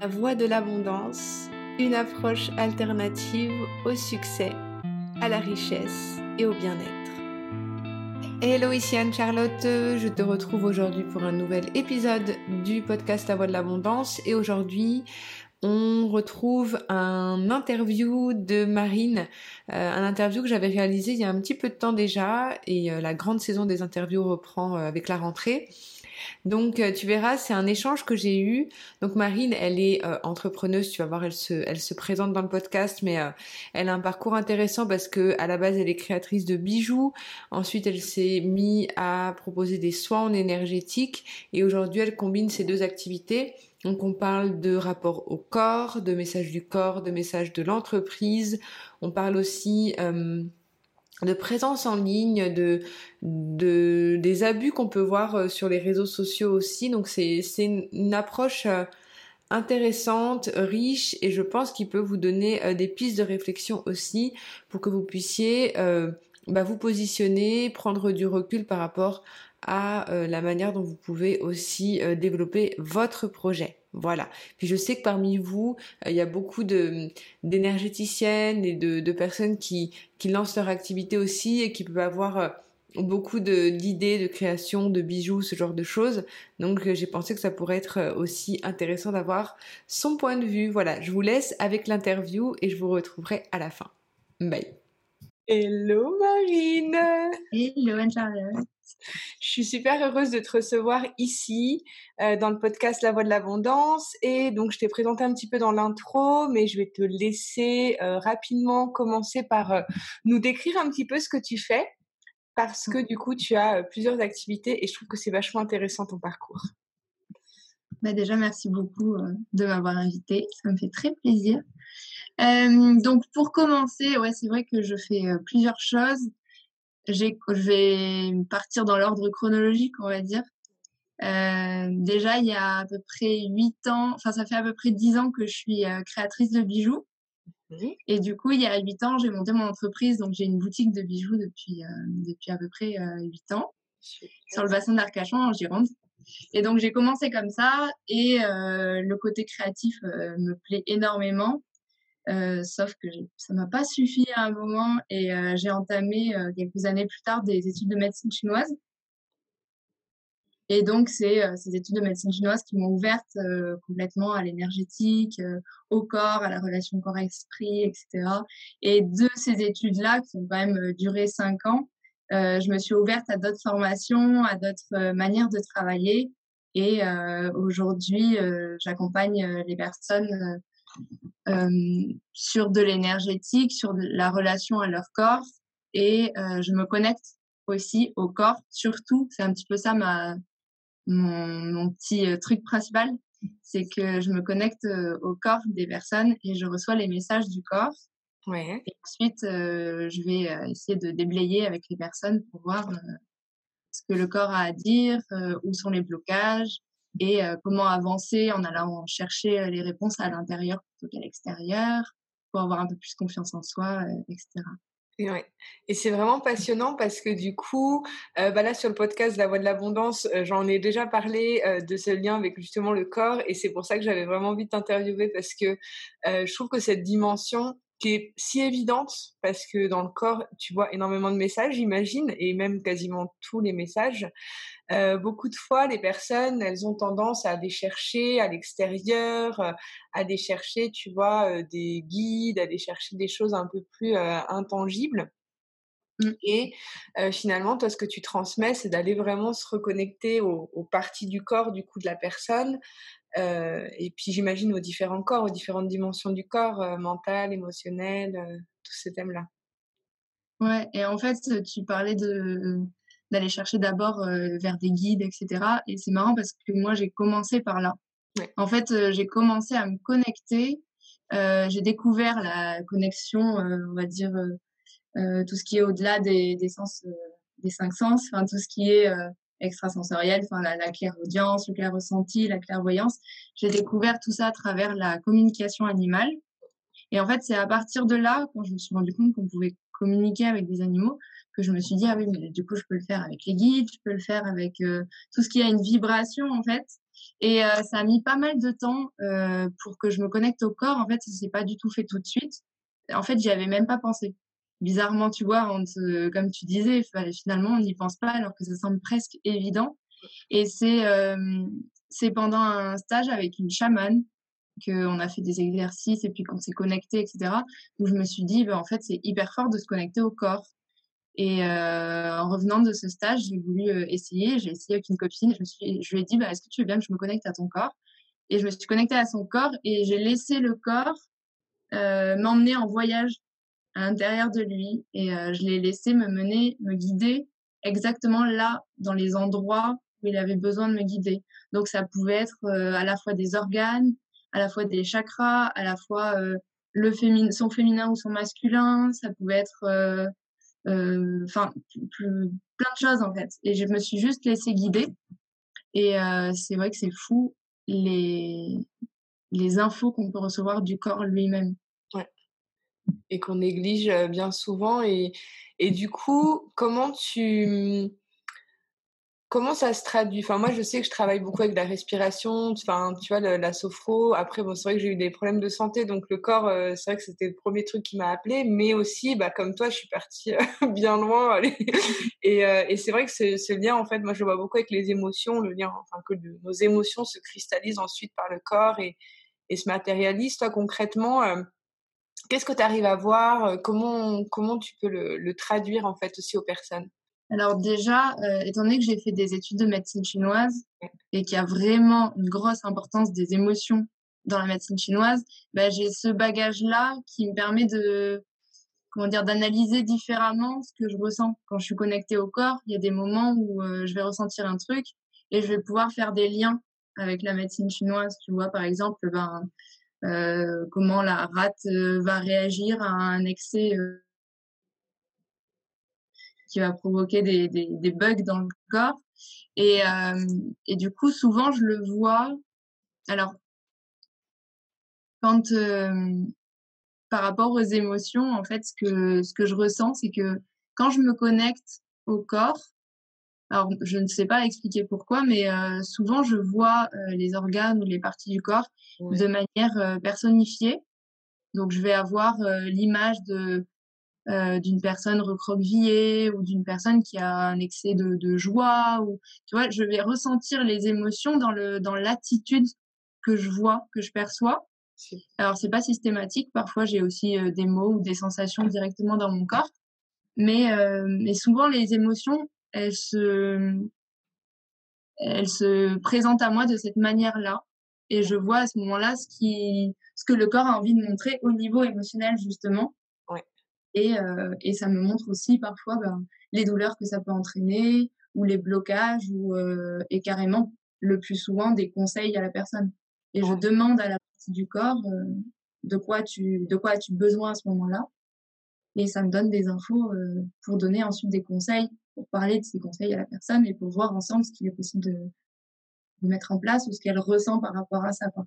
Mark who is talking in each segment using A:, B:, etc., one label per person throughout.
A: La voie de l'abondance, une approche alternative au succès, à la richesse et au bien-être. Hello, ici Anne-Charlotte, je te retrouve aujourd'hui pour un nouvel épisode du podcast La Voix de l'Abondance et aujourd'hui on retrouve un interview de Marine, euh, un interview que j'avais réalisé il y a un petit peu de temps déjà et euh, la grande saison des interviews reprend euh, avec la rentrée. Donc tu verras, c'est un échange que j'ai eu. Donc Marine, elle est entrepreneuse, tu vas voir, elle se, elle se présente dans le podcast, mais elle a un parcours intéressant parce que à la base elle est créatrice de bijoux. Ensuite elle s'est mise à proposer des soins en énergétique et aujourd'hui elle combine ces deux activités donc on parle de rapport au corps, de message du corps, de message de l'entreprise. On parle aussi euh, de présence en ligne, de, de des abus qu'on peut voir euh, sur les réseaux sociaux aussi. Donc c'est une, approche euh, intéressante, riche et je pense qu'il peut vous donner des pistes de réflexion aussi pour que vous puissiez bah, vous positionner, prendre du recul par rapport à euh, la manière dont vous pouvez aussi euh, développer votre projet. Voilà. Puis je sais que parmi vous, euh, il y a beaucoup de d'énergéticiennes et de, de, personnes qui, qui lancent leur activité aussi et qui peuvent avoir beaucoup d'idées de, création de bijoux, ce genre de choses. Donc j'ai pensé que ça pourrait être aussi intéressant d'avoir son point de vue. Voilà, je vous laisse avec l'interview et je vous retrouverai à la fin. Bye. Hello Marine
B: Hello Anne-Charlotte
A: je suis super heureuse de te recevoir ici euh, dans le podcast La Voix de l'Abondance. Et donc, je t'ai présenté un petit peu dans l'intro, mais je vais te laisser euh, rapidement commencer par euh, nous décrire un petit peu ce que tu fais, parce que du coup, tu as plusieurs activités et je trouve que c'est vachement intéressant ton parcours.
B: Bah déjà, merci beaucoup de m'avoir invité. Ça me fait très plaisir. donc, pour commencer, ouais, c'est vrai que je fais plusieurs choses je vais partir dans l'ordre chronologique, on va dire. Euh, déjà, il y a à peu près 8 ans, enfin, ça fait à peu près 10 ans que je suis euh, créatrice de bijoux. Et du coup, il y a 8 ans, j'ai monté mon entreprise. Donc, j'ai une boutique de bijoux depuis, euh, depuis à peu près 8 ans sur le bassin d'Arcachon, en Gironde. Et donc, j'ai commencé comme ça. Et le côté créatif me plaît énormément. Euh, sauf que ça m'a pas suffi à un moment et euh, j'ai entamé euh, quelques années plus tard des études de médecine chinoise. Et donc, c'est ces études de médecine chinoise qui m'ont ouverte complètement à l'énergétique, au corps, à la relation corps-esprit, etc. Et de ces études-là, qui ont quand même duré cinq ans, je me suis ouverte à d'autres formations, à d'autres manières de travailler. Et aujourd'hui, j'accompagne les personnes sur de l'énergétique, sur la relation à leur corps. Et euh, je me connecte aussi au corps, surtout, c'est un petit peu ça ma, mon, petit euh, truc principal, c'est que je me connecte au corps des personnes et je reçois les messages du corps.
A: Ouais.
B: Et ensuite, je vais essayer de déblayer avec les personnes pour voir ce que le corps a à dire, où sont les blocages, et euh, comment avancer en allant chercher euh, les réponses à l'intérieur plutôt qu'à l'extérieur pour avoir un peu plus confiance en soi, euh, etc.
A: Et, ouais. et c'est vraiment passionnant parce que du coup, bah là sur le podcast La Voix de l'Abondance, j'en ai déjà parlé de ce lien avec justement le corps et c'est pour ça que j'avais vraiment envie de t'interviewer parce que je trouve que cette dimension qui est si évidente parce que dans le corps, tu vois énormément de messages, j'imagine, et même quasiment tous les messages. Euh, beaucoup de fois, les personnes, elles ont tendance à aller chercher à l'extérieur, euh, à aller chercher, tu vois, euh, des guides, à aller chercher des choses un peu plus intangibles. Mmh. Et finalement, toi, ce que tu transmets, c'est d'aller vraiment se reconnecter aux, aux, parties du corps, du coup, de la personne, euh, et puis j'imagine aux différents corps, aux différentes dimensions du corps, euh, mental, émotionnel, tous ces thèmes-là.
B: Ouais, et en fait, tu parlais de d'aller chercher d'abord vers des guides, etc. Et c'est marrant parce que moi, j'ai commencé par là. En fait, j'ai commencé à me connecter. j'ai découvert la connexion, on va dire, tout ce qui est au-delà des, des sens, des cinq sens, enfin tout ce qui est extrasensorielle, enfin la, la clairaudience, le clair ressenti, la clairvoyance. J'ai découvert tout ça à travers la communication animale. Et en fait, c'est à partir de là, quand je me suis rendu compte qu'on pouvait communiquer avec des animaux, que je me suis dit, ah oui, mais du coup, je peux le faire avec les guides, je peux le faire avec euh, tout ce qui a une vibration, en fait. Et ça a mis pas mal de temps pour que je me connecte au corps. En fait, ça s'est pas du tout fait tout de suite. En fait, j'y avais même pas pensé. Bizarrement, tu vois, comme tu disais, finalement, on n'y pense pas alors que ça semble presque évident. Et c'est c'est pendant un stage avec une chamane qu'on a fait des exercices et puis qu'on s'est connecté, etc. Où je me suis dit, bah, en fait, c'est hyper fort de se connecter au corps. Et euh, en revenant de ce stage, j'ai voulu euh, essayer. J'ai essayé avec une copine. Je, me suis, je lui ai dit, bah, est-ce que tu veux bien que je me connecte à ton corps? Et je me suis connectée à son corps et j'ai laissé le corps euh, m'emmener en voyage à l'intérieur de lui. Et euh, je l'ai laissé me mener, me guider exactement là, dans les endroits où il avait besoin de me guider. Donc ça pouvait être euh, à la fois des organes, à la fois des chakras, à la fois le féminin, son féminin ou son masculin. Ça pouvait être euh, enfin plein de choses en fait. Et je me suis juste laissée guider. Et euh, c'est vrai que c'est fou les, les infos qu'on peut recevoir du corps lui-même.
A: Et qu'on néglige bien souvent. Et, et du coup, comment tu Comment ça se traduit? Enfin, moi, je sais que je travaille beaucoup avec la respiration, enfin, tu vois, la sophro. Après, bon, c'est vrai que j'ai eu des problèmes de santé, donc le corps, c'est vrai que c'était le premier truc qui m'a appelé. Mais aussi, bah, comme toi, je suis partie bien loin. et, euh, et c'est vrai que ce, lien, en fait, moi, je vois beaucoup avec les émotions, le lien, enfin, que nos émotions se cristallisent ensuite par le corps et, et se matérialisent. Toi, concrètement, qu'est-ce que tu arrives à voir Comment, comment tu peux le, le traduire, en fait, aussi aux personnes?
B: Alors déjà, euh, étant donné que j'ai fait des études de médecine chinoise et qu'il y a vraiment une grosse importance des émotions dans la médecine chinoise, bah, j'ai ce bagage-là qui me permet de comment dire d'analyser différemment ce que je ressens quand je suis connectée au corps. Il y a des moments où euh, je vais ressentir un truc et je vais pouvoir faire des liens avec la médecine chinoise. Tu vois, par exemple, ben, euh, comment la rate euh, va réagir à un excès qui va provoquer des, des, bugs dans le corps. Et, euh, et du coup, souvent, je le vois. Alors, quand euh, par rapport aux émotions, en fait, ce que, ce que je ressens, c'est que quand je me connecte au corps, alors je ne sais pas expliquer pourquoi, mais euh, souvent je vois euh, les organes ou les parties du corps de manière euh, personnifiée. Donc je vais avoir l'image de euh, d'une personne recroquevillée ou d'une personne qui a un excès de, de, joie ou tu vois je vais ressentir les émotions dans le dans l'attitude que je vois que je perçois. Alors c'est pas systématique. Parfois j'ai aussi euh, des mots ou des sensations directement dans mon corps. Mais euh, mais souvent les émotions elles se elles se présentent à moi de cette manière là et je vois à ce moment-là ce qui ce que le corps a envie de montrer au niveau émotionnel justement. Et, euh, et ça me montre aussi parfois ben, les douleurs que ça peut entraîner ou les blocages ou euh, et carrément le plus souvent des conseils à la personne. Et je demande à la partie du corps euh, de quoi tu de quoi as-tu besoin à ce moment-là. Et ça me donne des infos pour donner ensuite des conseils pour parler de ces conseils à la personne et pour voir ensemble ce qu'il est possible de, de mettre en place ou ce qu'elle ressent par rapport à ça. Quoi.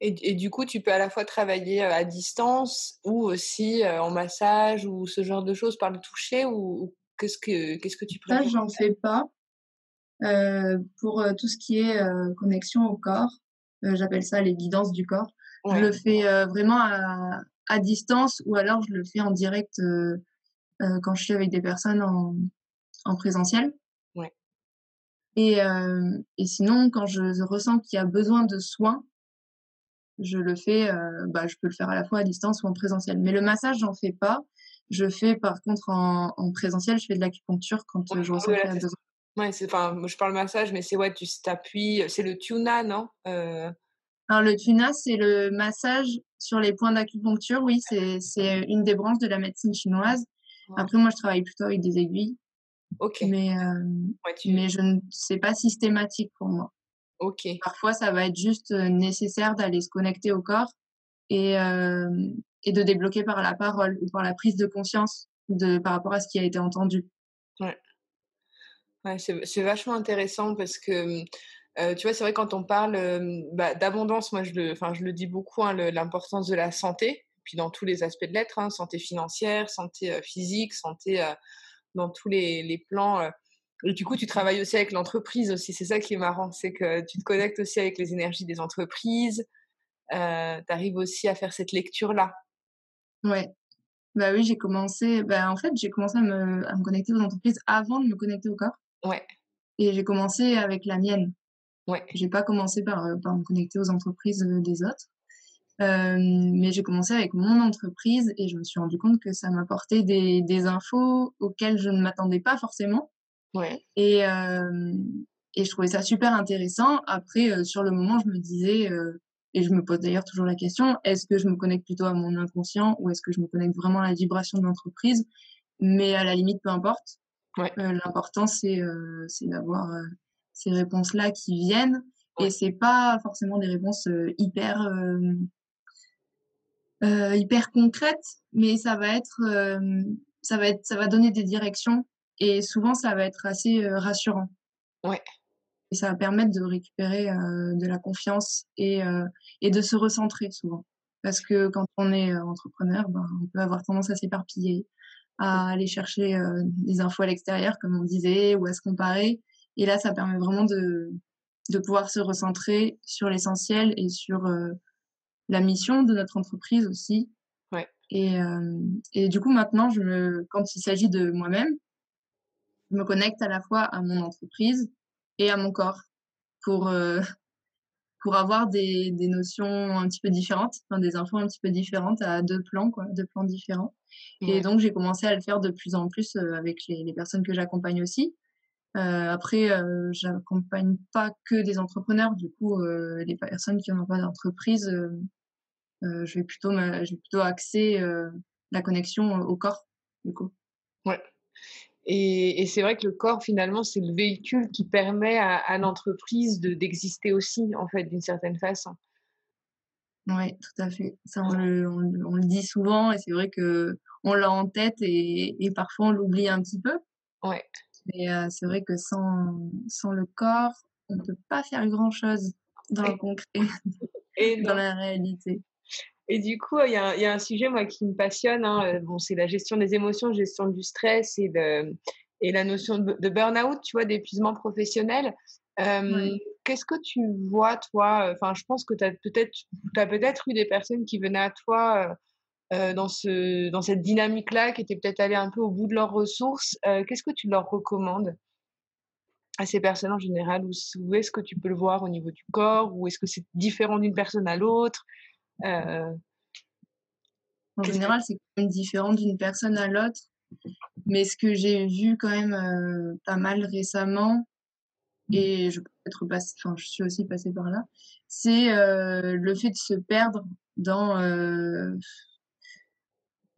A: Et, du coup, tu peux à la fois travailler à distance ou aussi en massage ou ce genre de choses par le toucher ou, qu'est-ce que qu'est-ce que tu
B: préfères Ça, j'en fais pas. Euh, pour tout ce qui est connexion au corps, j'appelle ça les guidances du corps. Je le fais vraiment à, à, distance ou alors je le fais en direct quand je suis avec des personnes en, en présentiel.
A: Ouais.
B: Et, et sinon, quand je ressens qu'il y a besoin de soins, je le fais, euh, bah, je peux le faire à la fois à distance ou en présentiel. Mais le massage, j'en fais pas. Je fais par contre en, en présentiel, je fais de l'acupuncture quand euh, je ressens qu'il y a besoin.
A: Ouais, enfin, je parle massage, mais c'est ouais, tu t'appuies, c'est le tuna, non? Euh...
B: Alors le tuna, c'est le massage sur les points d'acupuncture. Oui, c'est, c'est une des branches de la médecine chinoise. Après, moi, je travaille plutôt avec des aiguilles.
A: Ok.
B: Mais, euh, mais je ne sais pas systématique pour moi.
A: Ok.
B: Parfois, ça va être juste nécessaire d'aller se connecter au corps et, euh, et de débloquer par la parole ou par la prise de conscience de, par rapport à ce qui a été entendu.
A: Ouais. ouais c'est vachement intéressant parce que, euh, tu vois, c'est vrai quand on parle bah, d'abondance, moi je le, je le dis beaucoup, hein, l'importance de la santé, puis dans tous les aspects de l'être, hein, santé financière, santé physique, santé dans tous les, les plans Et du coup, tu travailles aussi avec l'entreprise aussi. C'est ça qui est marrant, c'est que tu te connectes aussi avec les énergies des entreprises. Euh, tu arrives aussi à faire cette lecture-là.
B: Ouais. Bah oui, j'ai commencé. Bah, en fait, j'ai commencé à me, à me connecter aux entreprises avant de me connecter au corps.
A: Ouais.
B: Et j'ai commencé avec la mienne.
A: Ouais.
B: J'ai pas commencé par, euh, par me connecter aux entreprises euh, des autres. Euh, mais j'ai commencé avec mon entreprise et je me suis rendu compte que ça m'apportait des, des infos auxquelles je ne m'attendais pas forcément.
A: Ouais.
B: Et, euh, et je trouvais ça super intéressant. Après, euh, sur le moment, je me disais, et je me pose d'ailleurs toujours la question, est-ce que je me connecte plutôt à mon inconscient ou est-ce que je me connecte vraiment à la vibration de l'entreprise? Mais à la limite, peu importe.
A: Ouais.
B: L'important, c'est d'avoir ces réponses-là qui viennent. Et c'est pas forcément des réponses hyper, euh, hyper concrètes, mais ça va être, euh, ça va être, ça va donner des directions. Et souvent, ça va être assez euh, rassurant.
A: Ouais.
B: Et ça va permettre de récupérer de la confiance et, et de se recentrer souvent. Parce que quand on est entrepreneur, ben, on peut avoir tendance à s'éparpiller, à aller chercher des infos à l'extérieur, comme on disait, ou à se comparer. Et là, ça permet vraiment de, de pouvoir se recentrer sur l'essentiel et sur la mission de notre entreprise aussi.
A: Ouais.
B: Et, euh, et du coup, maintenant, je me, quand il s'agit de moi-même, je me connecte à la fois à mon entreprise et à mon corps pour, euh, pour avoir des, des notions un petit peu différentes, enfin, des infos un petit peu différentes à deux plans, quoi, deux plans différents.
A: Ouais.
B: Et donc, j'ai commencé à le faire de plus en plus euh, avec les, les personnes que j'accompagne aussi. Euh, après, euh, j'accompagne pas que des entrepreneurs. Du coup, euh, les personnes qui n'ont pas d'entreprise, euh, euh, je vais plutôt, me, je vais plutôt axer euh, la connexion au corps. Du coup.
A: Ouais. Et, et c'est vrai que le corps, finalement, c'est le véhicule qui permet à, à l'entreprise de d'exister aussi, en fait, d'une certaine façon.
B: Oui, tout à fait. Ça, on le, on, le- on le dit souvent et c'est vrai que on l'a en tête et, et parfois on l'oublie un petit peu.
A: Ouais.
B: Mais euh, c'est vrai que sans, sans le corps, on ne peut pas faire grand-chose dans le concret,
A: Et
B: dans
A: non.
B: la réalité.
A: Et du coup, il y a, un- il y a un sujet, moi, qui me passionne. hein, euh, Bon, c'est la gestion des émotions, gestion du stress et, de, et la notion de, de burn-out, tu vois, d'épuisement professionnel. Euh. Qu'est-ce que tu vois, toi Enfin, je pense que tu as peut-être as peut-être eu des personnes qui venaient à toi euh, dans, ce, dans cette dynamique-là, qui étaient peut-être allées un peu au bout de leurs ressources. Euh, Qu'est-ce que tu leur recommandes à ces personnes en général? Ou, ou est-ce que tu peux le voir au niveau du corps? Ou est-ce que c'est différent d'une personne à l'autre?
B: En
A: Qu'est-ce que-
B: général, c'est quand même différent d'une personne à l'autre. Mais ce que j'ai vu quand même euh, pas mal récemment, et je peux être passée, enfin, je suis aussi passée par là, c'est euh, le fait de se perdre dans, euh,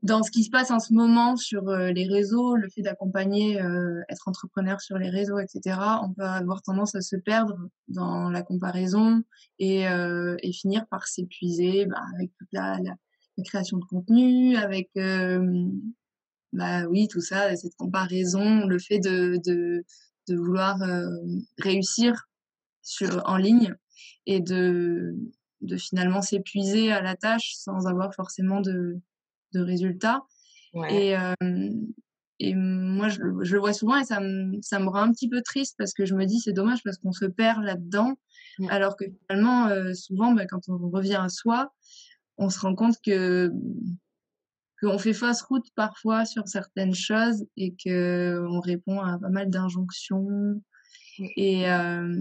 B: dans ce qui se passe en ce moment sur euh, les réseaux, le fait d'accompagner, euh, être entrepreneur sur les réseaux, etc. On peut avoir tendance à se perdre dans la comparaison et, euh, finir par s'épuiser bah, avec toute la, création de contenu, avec bah oui tout ça, cette comparaison, le fait de, de, vouloir réussir en ligne et de, de finalement s'épuiser à la tâche sans avoir forcément de, de résultats.
A: ouais.
B: Et, euh, et moi, je, le- je le vois souvent et ça me, ça me rend un petit peu triste parce que je me dis c'est dommage parce qu'on se perd là-dedans. Alors que finalement, euh, souvent, bah, quand on revient à soi, on se rend compte que qu'on fait fausse route parfois sur certaines choses et que on répond à pas mal d'injonctions. Et, euh,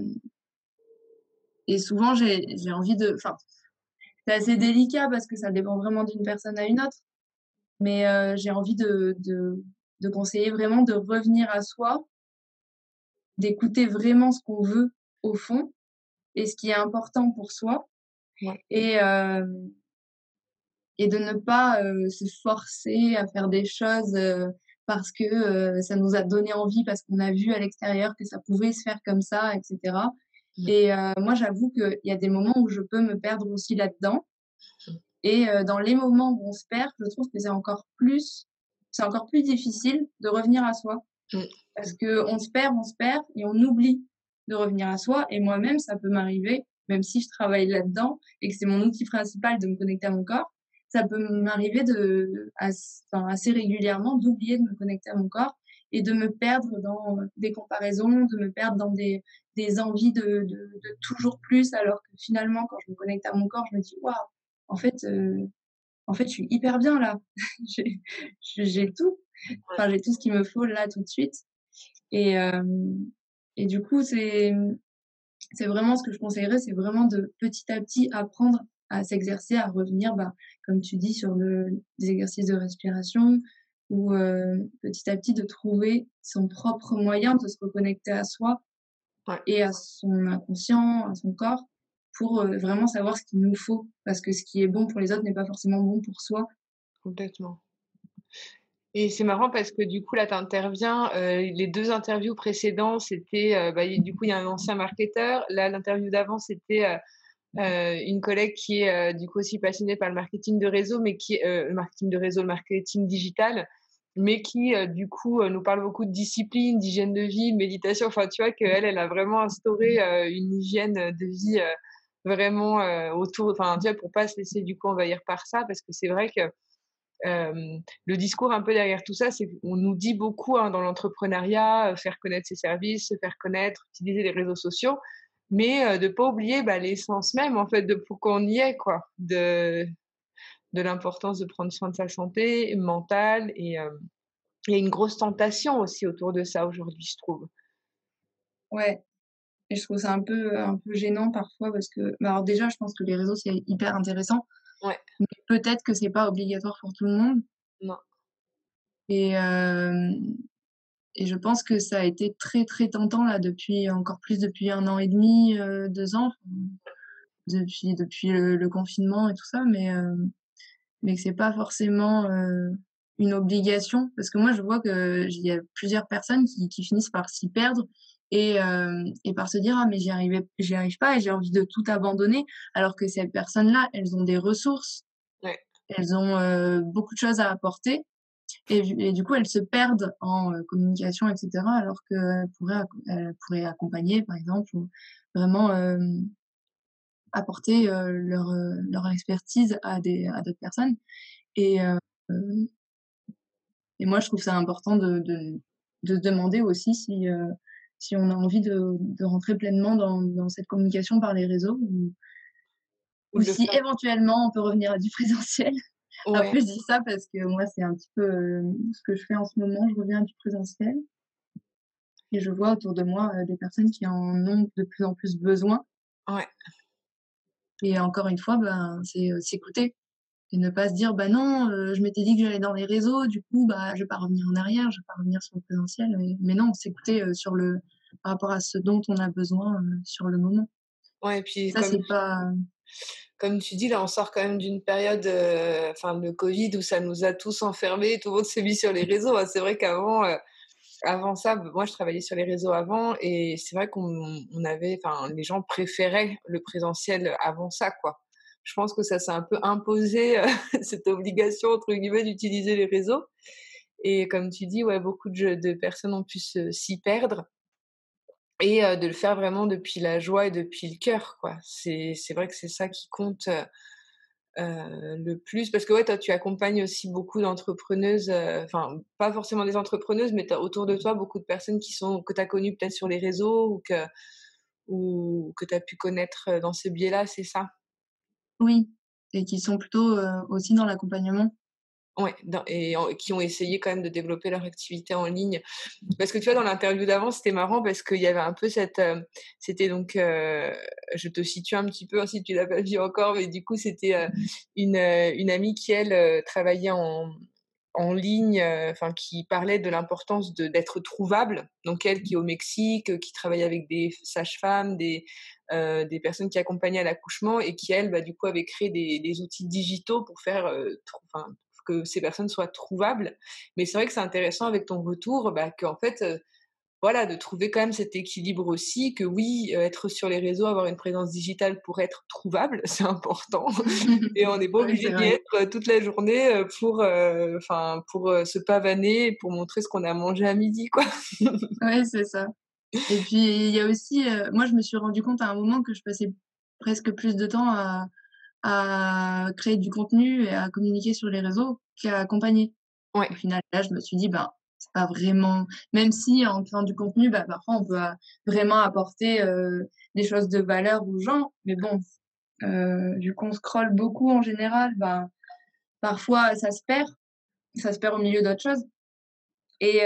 B: et souvent, j'ai j'ai envie de... Enfin, c'est assez délicat parce que ça dépend vraiment d'une personne à une autre. Mais euh, j'ai envie de, de, de conseiller vraiment de revenir à soi, d'écouter vraiment ce qu'on veut au fond et ce qui est important pour soi.
A: Ouais.
B: Et, euh, et de ne pas euh, se forcer à faire des choses parce que ça nous a donné envie, parce qu'on a vu à l'extérieur que ça pouvait se faire comme ça, etc.
A: Mmh.
B: Et euh, moi, j'avoue qu'il y a des moments où je peux me perdre aussi là-dedans. Et euh, dans les moments où on se perd, je trouve que c'est encore plus, c'est encore plus difficile de revenir à soi.
A: Mmh.
B: Parce que on se perd, on se perd et on oublie de revenir à soi. Et moi-même, ça peut m'arriver, même si je travaille là-dedans et que c'est mon outil principal de me connecter à mon corps, ça peut m'arriver de, assez, enfin, assez régulièrement d'oublier de me connecter à mon corps et de me perdre dans des comparaisons, de me perdre dans des, des envies de, de, de, toujours plus, alors que finalement, quand je me connecte à mon corps, je me dis, waouh, en fait, euh, en fait, je suis hyper bien là. j'ai tout. Enfin, j'ai tout ce qu'il me faut là tout de suite. Et, euh, et du coup, c'est, c'est vraiment ce que je conseillerais, c'est vraiment de petit à petit apprendre à s'exercer, à revenir, bah, comme tu dis, sur le, des exercices de respiration ou euh, petit à petit de trouver son propre moyen de se reconnecter à soi et à son inconscient, à son corps pour euh, vraiment savoir ce qu'il nous faut. Parce que ce qui est bon pour les autres n'est pas forcément bon pour soi.
A: Complètement. Et c'est marrant parce que du coup, là, tu interviens. Euh, les deux interviews précédentes, c'était. Euh, bah, du coup, il y a un ancien marketeur. Là, l'interview d'avant, c'était une collègue qui est du coup aussi passionnée par le marketing de réseau, mais qui le marketing de réseau, le marketing digital, mais qui du coup nous parle beaucoup de discipline, d'hygiène de vie, de méditation. Enfin, tu vois qu'elle, elle a vraiment instauré une hygiène de vie vraiment autour. Enfin, vois, pour pas se laisser du coup envahir par ça, parce que c'est vrai que le discours un peu derrière tout ça, c'est qu'on nous dit beaucoup hein, dans l'entrepreneuriat, faire connaître ses services, se faire connaître, utiliser les réseaux sociaux, mais de pas oublier bah, l'essence même en fait de pourquoi on y est quoi, de de l'importance de prendre soin de sa santé mentale et il y a une grosse tentation aussi autour de ça aujourd'hui, je trouve.
B: Ouais. Et je trouve ça un peu un peu gênant parfois parce que bah, alors déjà je pense que les réseaux c'est hyper intéressant.
A: Ouais.
B: Mais peut-être que c'est pas obligatoire pour tout le monde.
A: Non.
B: Et et je pense que ça a été très très tentant là depuis encore plus depuis un an et demi, euh, deux ans, depuis depuis le, confinement et tout ça, mais euh, mais que c'est pas forcément euh, une obligation parce que moi je vois que il y a plusieurs personnes qui, qui finissent par s'y perdre et, et par se dire ah mais j'y arrive j'y arrive pas et j'ai envie de tout abandonner alors que ces personnes là elles ont des ressources
A: ouais.
B: elles ont beaucoup de choses à apporter et, du coup, elles se perdent en euh, communication, etc. Alors qu'elles pourraient, elles pourraient accompagner, par exemple, ou vraiment euh, apporter euh, leur, leur expertise à des à d'autres personnes. Et, et moi, je trouve ça important de, de, de se demander aussi si, si on a envie de, de rentrer pleinement dans, dans cette communication par les réseaux ou, ou si éventuellement on peut revenir à du présentiel. Après, je dis ça parce que moi, c'est un petit peu euh, ce que je fais en ce moment. Je reviens du présentiel et je vois autour de moi euh, des personnes qui en ont de plus en plus besoin.
A: Ouais.
B: Et encore une fois, ben, c'est euh, s'écouter et ne pas se dire bah non, je m'étais dit que j'allais dans les réseaux, du coup, bah, je vais pas revenir en arrière, je vais pas revenir sur le présentiel. Mais, non, s'écouter sur le par rapport à ce dont on a besoin sur le moment.
A: Ouais, et puis
B: ça, c'est pas
A: comme tu dis, là, on sort quand même d'une période, euh, enfin, le Covid, où ça nous a tous enfermés, tout le monde s'est mis sur les réseaux. C'est vrai qu'avant, euh, avant ça, moi, je travaillais sur les réseaux avant, et c'est vrai qu'on avait, enfin, les gens préféraient le présentiel avant ça, quoi. Je pense que ça s'est un peu imposé, euh, cette obligation, entre guillemets, d'utiliser les réseaux. Et comme tu dis, ouais, beaucoup de, personnes ont pu s'y perdre. Et de le faire vraiment depuis la joie et depuis le cœur quoi. C'est vrai que c'est ça qui compte le plus. Parce que ouais toi tu accompagnes aussi beaucoup d'entrepreneuses enfin pas forcément des entrepreneuses mais as autour de toi beaucoup de personnes qui sont que as connues peut-être sur les réseaux ou que ou que tu as pu connaître dans ce biais-là c'est ça?
B: Oui et qui sont plutôt aussi dans l'accompagnement
A: Ouais, et qui ont essayé quand même de développer leur activité en ligne. Parce que tu vois, dans l'interview d'avant, c'était marrant parce qu'il y avait un peu cette. Euh, c'était donc. Euh, je te situe un petit peu, hein, si tu l'as pas vu encore, mais du coup, c'était euh, une amie qui, elle, travaillait en, en ligne, enfin, qui parlait de l'importance d'être trouvable. Donc, elle qui est au Mexique, qui travaille avec des sages-femmes, des, des personnes qui accompagnaient à l'accouchement et qui, elle, bah, du coup, avait créé des, outils digitaux pour faire. Que ces personnes soient trouvables. Mais c'est vrai que c'est intéressant avec ton retour, bah, qu'en fait, euh, voilà, de trouver quand même cet équilibre aussi, que oui, euh, être sur les réseaux, avoir une présence digitale pour être trouvable, c'est important. et on n'est pas obligé d'y être euh, toute la journée pour, enfin, pour se pavaner, pour montrer ce qu'on a mangé à midi, quoi.
B: oui, c'est ça. Et puis, il y a aussi, moi, je me suis rendu compte à un moment que je passais presque plus de temps à, à créer du contenu et à communiquer sur les réseaux qu'à accompagner.
A: Ouais.
B: Au final, là, je me suis dit, ben, c'est pas vraiment. Même si en créant du contenu, bah, parfois on peut vraiment apporter des choses de valeur aux gens, mais bon, vu qu'on scrolle beaucoup en général, bah, parfois ça se perd, ça se perd au milieu d'autres choses. Et,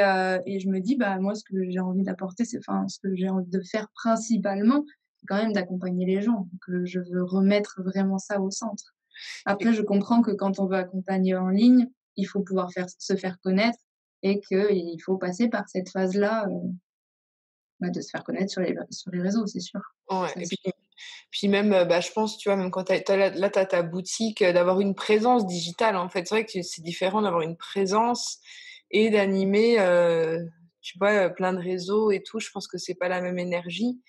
B: et, je me dis, bah, moi, ce que j'ai envie d'apporter, c'est, enfin, ce que j'ai envie de faire principalement, c'est quand même d'accompagner les gens. Donc, je veux remettre vraiment ça au centre. Après, je comprends que quand on veut accompagner en ligne, il faut pouvoir faire, se faire connaître et qu'il faut passer par cette phase-là bah, de se faire connaître sur les, sur les réseaux, c'est sûr.
A: Ouais, et puis, puis, même, bah, je pense, tu vois, même quand tu as, là, tu as ta boutique, d'avoir une présence digitale, en fait. C'est vrai que c'est différent d'avoir une présence et d'animer, tu vois, plein de réseaux et tout. Je pense que c'est pas la même énergie.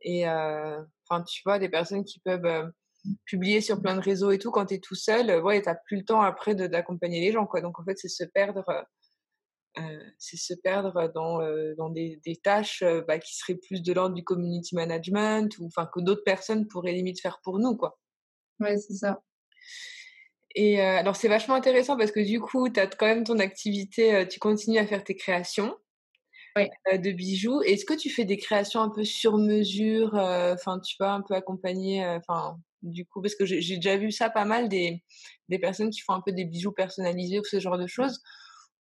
A: Et enfin, tu vois, des personnes qui peuvent publier sur plein de réseaux et tout, quand tu es tout seul, ouais, tu plus le temps après d'accompagner les gens. Quoi. Donc, en fait, c'est se perdre. C'est se perdre dans, dans des, des tâches bah, qui seraient plus de l'ordre du community management ou enfin que d'autres personnes pourraient limite faire pour nous quoi.
B: Ouais, c'est ça.
A: Et alors c'est vachement intéressant parce que du coup, tu as quand même ton activité, tu continues à faire tes créations de bijoux. Est-ce que tu fais des créations un peu sur mesure, enfin tu vas un peu accompagner, enfin du coup, parce que j'ai déjà vu ça pas mal des, des personnes qui font un peu des bijoux personnalisés ou ce genre de choses,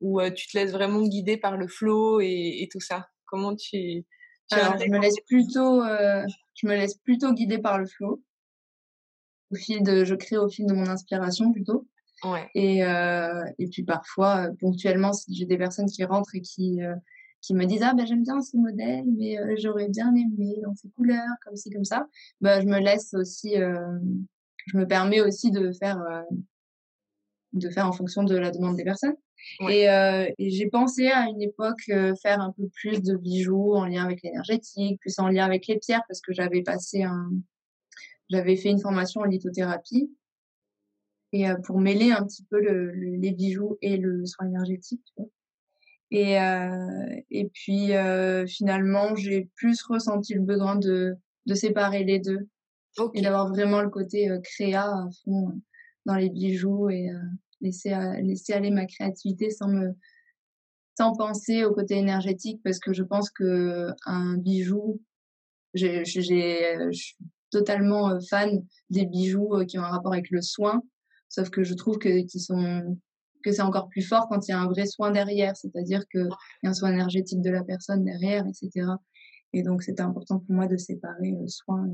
A: où tu te laisses vraiment guider par le flow et, tout ça? Comment tu,
B: je me laisse plutôt, je me laisse plutôt guider par le flow. Au fil de, je crée au fil de mon inspiration plutôt.
A: Ouais.
B: Et, et puis parfois, ponctuellement, si j'ai des personnes qui rentrent et qui, qui me disent ah ben j'aime bien ce modèle mais j'aurais bien aimé dans ces couleurs comme ci comme ça bah je me laisse aussi je me permets aussi de faire de faire en fonction de la demande des personnes et, et j'ai pensé à une époque faire un peu plus de bijoux en lien avec l'énergétique plus en lien avec les pierres parce que j'avais passé un j'avais fait une formation en lithothérapie. Et pour mêler un petit peu le, les bijoux et le soin énergétique tu vois. Et, euh, et puis euh, finalement, j'ai plus ressenti le besoin de, de séparer les deux. Et d'avoir vraiment le côté euh, créa à fond dans les bijoux et laisser, laisser aller ma créativité sans me sans penser au côté énergétique parce que je pense que un bijou, j'ai, je suis totalement fan des bijoux qui ont un rapport avec le soin, sauf que je trouve que qui sont que c'est encore plus fort quand il y a un vrai soin derrière, c'est-à-dire qu'il y a un soin énergétique de la personne derrière, etc. Et donc, c'était important pour moi de séparer le soin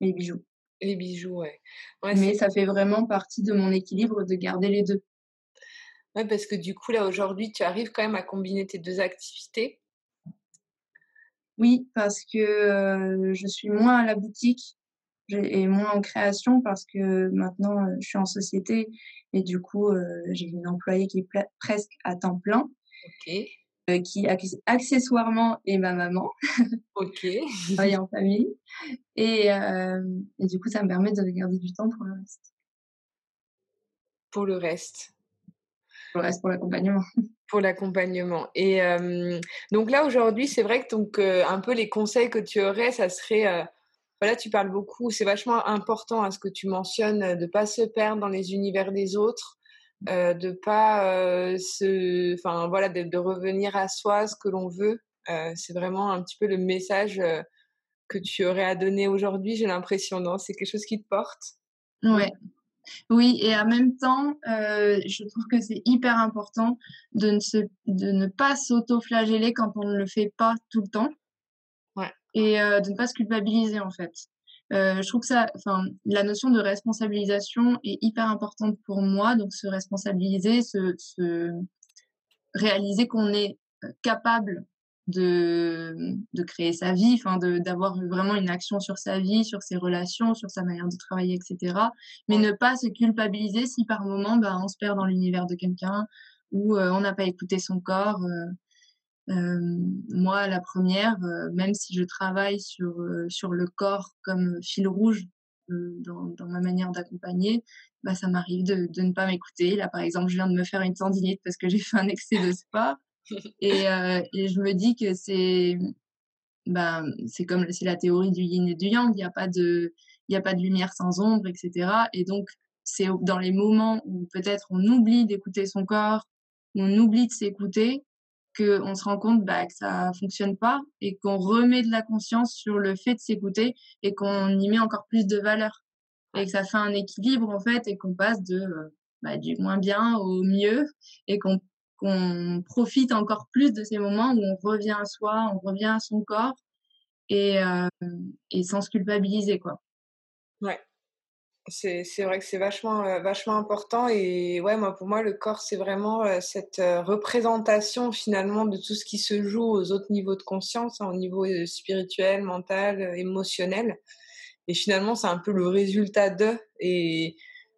B: et les bijoux.
A: Les bijoux, ouais.
B: Mais ça fait vraiment partie de mon équilibre de garder les deux.
A: Ouais, parce que du coup, là, aujourd'hui, tu arrives quand même à combiner tes deux activités.
B: Oui, parce que euh, je suis moins à la boutique et moins en création parce que maintenant euh, je suis en société et du coup euh, j'ai une employée qui est presque à temps plein. Euh, qui accessoirement est ma maman.
A: Ok.
B: travaille en famille. Et, et, du coup, ça me permet de garder du temps pour le reste.
A: Pour le reste.
B: Pour le reste, pour l'accompagnement.
A: Pour l'accompagnement. Et donc là, aujourd'hui, c'est vrai que donc, un peu les conseils que tu aurais, ça serait voilà, tu parles beaucoup, c'est vachement important à ce que tu mentionnes, euh, de ne pas se perdre dans les univers des autres, euh, de pas euh, se, enfin voilà, de, revenir à soi, ce que l'on veut. c'est vraiment un petit peu le message que tu aurais à donner aujourd'hui. J'ai l'impression, non? C'est quelque chose qui te porte?
B: Ouais. Oui, et en même temps, je trouve que c'est hyper important de ne, se, de ne pas s'auto-flageller quand on ne le fait pas tout le temps et euh, de ne pas se culpabiliser en fait. Euh, je trouve que ça, enfin, la notion de responsabilisation est hyper importante pour moi. Donc, se responsabiliser, se, se réaliser qu'on est euh, capable de, de créer sa vie, enfin, d'avoir vraiment une action sur sa vie, sur ses relations, sur sa manière de travailler, etc. Mais ne pas se culpabiliser si par moment, ben, on se perd dans l'univers de quelqu'un ou on n'a pas écouté son corps moi, la première, même si je travaille sur, sur le corps comme fil rouge dans, dans ma manière d'accompagner, bah, ça m'arrive de, de ne pas m'écouter. Là, par exemple, je viens de me faire une tendinite parce que j'ai fait un excès de sport. et, et je me dis que c'est ben, c'est comme c'est la théorie du yin et du yang. Il n'y a pas de il y a pas de lumière sans ombre, etc. Et donc c'est dans les moments où peut-être on oublie d'écouter son corps, on oublie de s'écouter, qu'on se rend compte bah, que ça fonctionne pas et qu'on remet de la conscience sur le fait de s'écouter et qu'on y met encore plus de valeur et que ça fait un équilibre en fait et qu'on passe de bah, du moins bien au mieux et qu'on qu'on profite encore plus de ces moments où on revient à soi, on revient à son corps et, euh, et sans se culpabiliser quoi.
A: Ouais. C'est, c'est vrai que c'est vachement, euh, vachement important. Et ouais, moi, pour moi, le corps, c'est vraiment euh, cette représentation finalement de tout ce qui se joue aux autres niveaux de conscience, hein, au niveau spirituel, mental, émotionnel. Et finalement, c'est un peu le résultat de. Et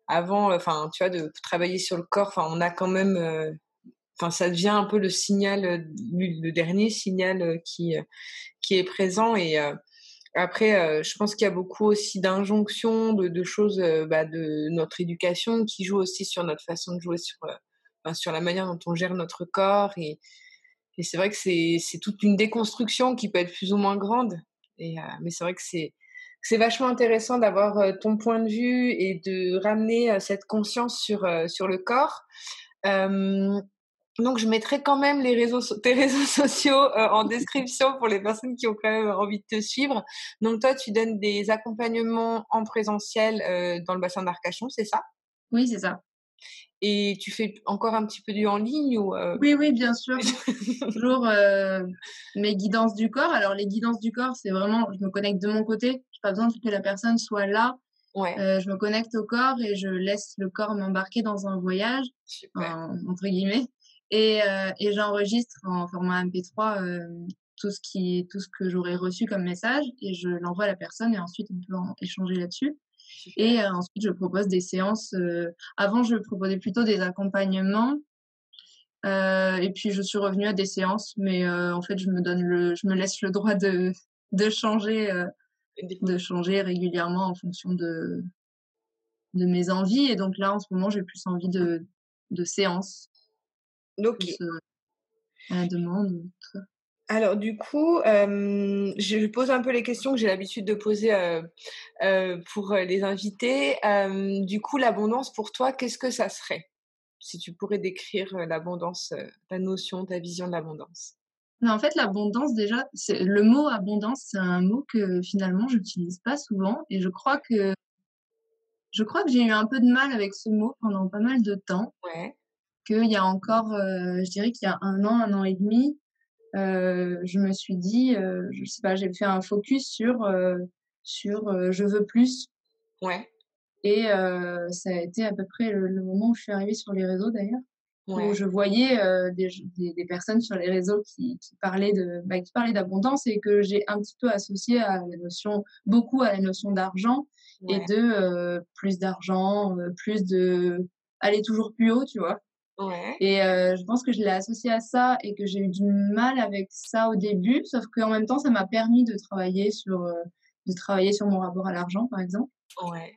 A: avant, enfin, tu vois, de travailler sur le corps, enfin, on a quand même enfin ça devient un peu le signal le dernier signal qui qui est présent et après je pense qu'il y a beaucoup aussi d'injonctions de, choses bah, de notre éducation qui jouent aussi sur notre façon de jouer sur enfin, sur la manière dont on gère notre corps et, et c'est vrai que c'est toute une déconstruction qui peut être plus ou moins grande et mais c'est vrai que c'est vachement intéressant d'avoir ton point de vue et de ramener cette conscience sur sur le corps. Donc, je mettrai quand même les réseaux, tes réseaux sociaux euh, en description pour les personnes qui ont quand même envie de te suivre. Donc, toi, tu donnes des accompagnements en présentiel euh, dans le bassin d'Arcachon, c'est ça?
B: Oui, c'est ça.
A: Et tu fais encore un petit peu du en ligne ou
B: euh? Oui, oui, bien sûr. Toujours mes guidances du corps. Alors, les guidances du corps, c'est vraiment, je me connecte de mon côté. Je n'ai pas besoin que la personne soit là. Ouais. je me connecte au corps et je laisse le corps m'embarquer dans un voyage, entre guillemets. Et, euh, et j'enregistre en format MP3 euh, tout ce qui tout ce que j'aurais reçu comme message et je l'envoie à la personne et ensuite on peut en échanger là-dessus. Et euh, ensuite je propose des séances. avant je proposais plutôt des accompagnements et puis je suis revenue à des séances, mais en fait je me donne le je me laisse le droit de de changer de changer régulièrement en fonction de de mes envies et donc là en ce moment j'ai plus envie de de séances
A: Ok.
B: la demande.
A: Alors du coup, je pose un peu les questions que j'ai l'habitude de poser pour les invités. du coup, l'abondance pour toi, qu'est-ce que ça serait? Si tu pourrais décrire l'abondance, ta notion, ta vision de l'abondance.
B: en fait, l'abondance, déjà, c'est le mot abondance, c'est un mot que finalement, je n'utilise pas souvent. Et je crois que je crois que j'ai eu un peu de mal avec ce mot pendant pas mal de temps.
A: Ouais
B: qu'il y a encore, euh, je dirais qu'il y a un an, un an et demi, euh, je me suis dit, euh, je sais pas, j'ai fait un focus sur, sur je veux plus.
A: Ouais.
B: Et ça a été à peu près le, moment où je suis arrivée sur les réseaux d'ailleurs, où je voyais des, des, personnes sur les réseaux qui, qui parlaient de, bah, qui parlaient d'abondance et que j'ai un petit peu associé à la notion, beaucoup à la notion d'argent et de plus d'argent, plus de aller toujours plus haut, tu vois. Et euh, je pense que je l'ai associé à ça et que j'ai eu du mal avec ça au début, sauf qu'en même temps, ça m'a permis de travailler sur, euh, de travailler sur mon rapport à l'argent, par exemple.
A: Ouais.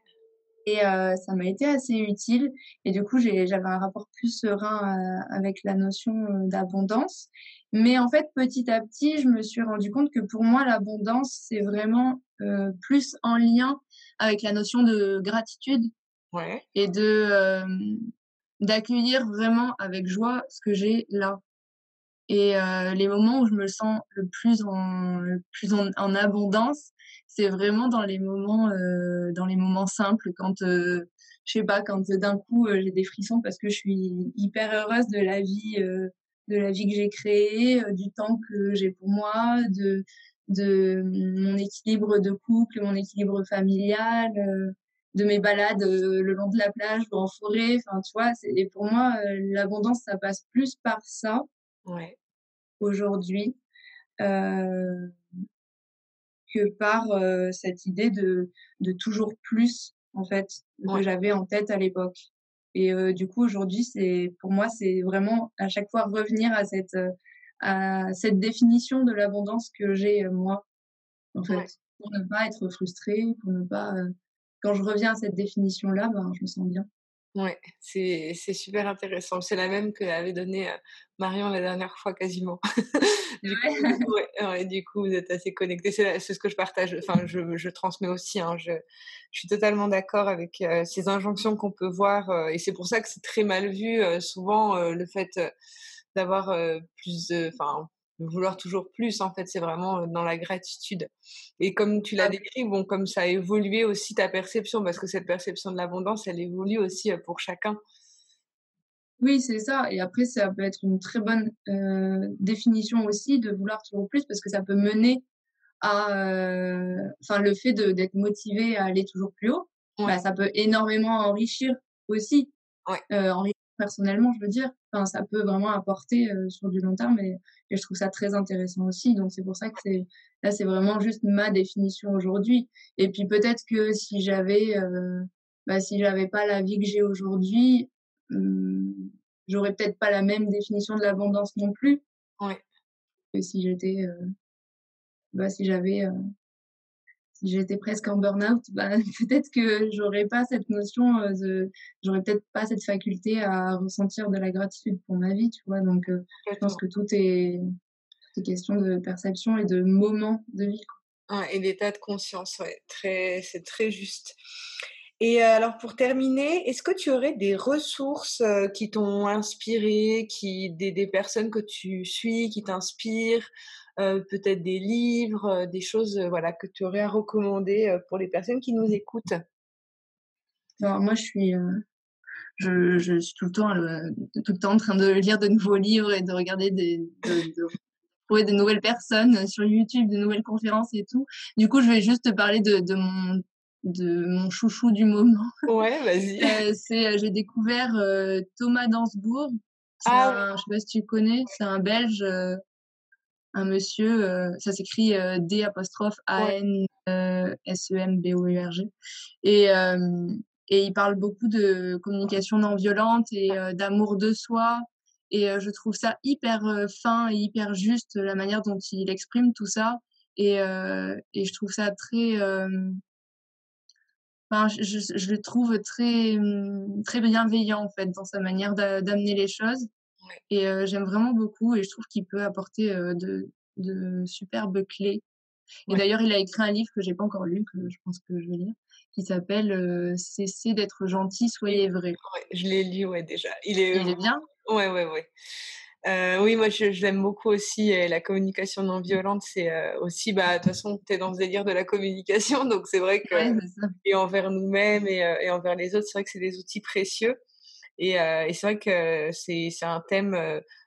B: Et euh, ça m'a été assez utile. Et du coup, j'avais un rapport plus serein avec la notion d'abondance. Mais en fait, petit à petit, je me suis rendu compte que pour moi, l'abondance, c'est vraiment plus en lien avec la notion de gratitude.
A: Ouais.
B: Et de, d'accueillir vraiment avec joie ce que j'ai là. Et euh, les moments où je me sens le plus en, le plus en, abondance, c'est vraiment dans les moments, euh, dans les moments simples, quand euh, je sais pas, quand d'un coup euh, j'ai des frissons parce que je suis hyper heureuse de la vie, euh, de la vie que j'ai créée, euh, du temps que j'ai pour moi, de de mon équilibre de couple, mon équilibre familial, de mes balades euh, le long de la plage ou en forêt. Enfin, tu vois, et pour moi, euh, l'abondance, ça passe plus par ça
A: ouais.
B: aujourd'hui euh, que par cette idée de, de toujours plus, en fait, que j'avais en tête à l'époque. Et du coup, aujourd'hui, c'est pour moi, c'est vraiment à chaque fois revenir à cette, à cette définition de l'abondance que j'ai moi, en fait, pour ne pas être frustrée, pour ne pas quand je reviens à cette définition-là, ben, je me sens bien.
A: Ouais, c'est, super intéressant. C'est la même que avait donnée Marion la dernière fois quasiment. du, coup, ouais, du, coup, vous êtes assez connectés. C'est, ce que je partage, enfin, je, je transmets aussi. Hein. Je, je, suis totalement d'accord avec ces injonctions qu'on peut voir. et c'est pour ça que c'est très mal vu souvent le fait d'avoir plus de, enfin, vouloir toujours plus. En fait, c'est vraiment dans la gratitude. Et comme tu l'as ah décrit, bon, comme ça a évolué aussi ta perception, parce que cette perception de l'abondance, elle évolue aussi pour chacun.
B: Oui, c'est ça. Et après, ça peut être une très bonne définition aussi de vouloir toujours plus, parce que ça peut mener à, enfin, le fait d'être motivé à aller toujours plus haut. Bah, ça peut énormément enrichir aussi.
A: Ouais.
B: enrichir personnellement, je veux dire. Enfin, ça peut vraiment apporter sur du long terme et, et, je trouve ça très intéressant aussi. Donc, c'est pour ça que c'est là, c'est vraiment juste ma définition aujourd'hui. Et puis, peut-être que si j'avais, bah, si j'avais pas la vie que j'ai aujourd'hui, Mmh, j'aurais peut-être pas la même définition de l'abondance non plus.
A: Ouais.
B: Que si j'étais, euh, bah, si j'avais, euh, si j'étais presque en burn-out, bah, peut-être que j'aurais pas cette notion euh, de, j'aurais peut-être pas cette faculté à ressentir de la gratitude pour ma vie, tu vois. Donc, je pense que tout est, tout est question de perception et de moment de vie.
A: Quoi. et d'état de conscience, ouais. Très, c'est très juste. Et alors pour terminer, est-ce que tu aurais des ressources qui t'ont inspiré, qui des, des, personnes que tu suis, qui t'inspirent, peut-être des livres, des choses voilà que tu aurais à recommander pour les personnes qui nous écoutent?
B: Alors moi je suis je, je, suis tout le temps tout le temps en train de lire de nouveaux livres et de regarder des de, trouver de nouvelles personnes sur YouTube, de nouvelles conférences et tout. Du coup, je vais juste te parler de, de mon de mon chouchou du moment.
A: Ouais, vas-y.
B: Euh, c'est, euh, j'ai découvert euh, Thomas Dansbourg. Ah, je sais pas si tu connais, c'est un Belge, un monsieur, ça s'écrit D apostrophe A N S E M B O U R G. Et et il parle beaucoup de communication non violente et d'amour de soi. Et je trouve ça hyper fin et hyper juste la manière dont il exprime tout ça. Et, et je trouve ça très Enfin, je, je, le trouve très, très bienveillant en fait dans sa manière d'amener les choses. Et j'aime vraiment beaucoup et je trouve qu'il peut apporter de, de superbes clés. Et d'ailleurs, il a écrit un livre que j'ai pas encore lu, que je pense que je vais lire, qui s'appelle Cessez d'être gentil, soyez vrai.
A: Ouais, je l'ai lu, ouais, déjà.
B: Il est, il est bien?
A: Ouais, ouais, ouais. Oui, moi, je, l'aime beaucoup aussi. Et la communication non violente, c'est aussi, bah, de toute façon, tu es dans ce délire de la communication. Donc, c'est vrai que, et envers nous-mêmes et, et, envers les autres, c'est vrai que c'est des outils précieux. Et, et c'est vrai que c'est un thème,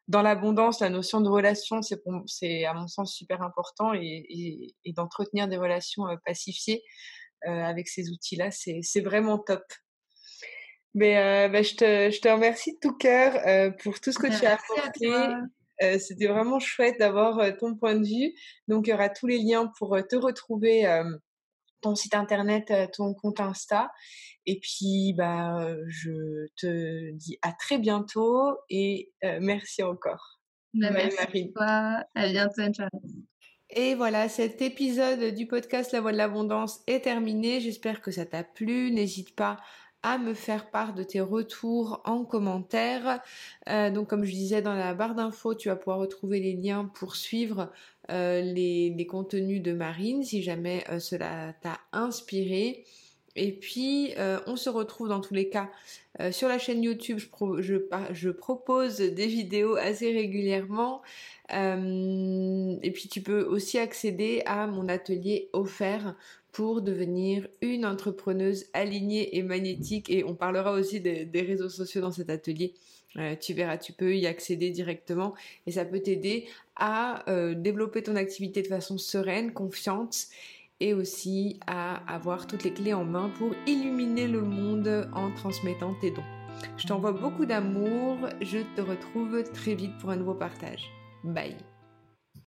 A: dans l'abondance, la notion de relation, c'est à mon sens super important. Et, et d'entretenir des relations pacifiées avec ces outils-là, c'est vraiment top. Mais euh, bah, je, te, je te remercie de tout cœur euh, pour tout ce que tu as apporté. Euh, C'était vraiment chouette d'avoir euh, ton point de vue. Donc, il y aura tous les liens pour te retrouver, ton site internet, ton compte Insta. Et puis, bah, je te dis à très bientôt et merci encore.
B: Bah, merci Marie. À bientôt,
A: Et voilà, cet épisode du podcast La Voix de l'Abondance est terminé. J'espère que ça t'a plu. N'hésite pas à me faire part de tes retours en commentaire. Euh, donc comme je disais dans la barre d'infos, tu vas pouvoir retrouver les liens pour suivre euh, les, contenus de Marine si jamais euh, cela t'a inspiré. Et puis on se retrouve dans tous les cas sur la chaîne YouTube. Je, propose des vidéos assez régulièrement. et puis tu peux aussi accéder à mon atelier offert pour devenir une entrepreneuse alignée et magnétique. Et on parlera aussi des, réseaux sociaux dans cet atelier. Euh, tu verras, tu peux y accéder directement et ça peut t'aider à euh, développer ton activité de façon sereine, confiante et aussi à avoir toutes les clés en main pour illuminer le monde en transmettant tes dons. Je t'envoie beaucoup d'amour, je te retrouve très vite pour un nouveau partage. Bye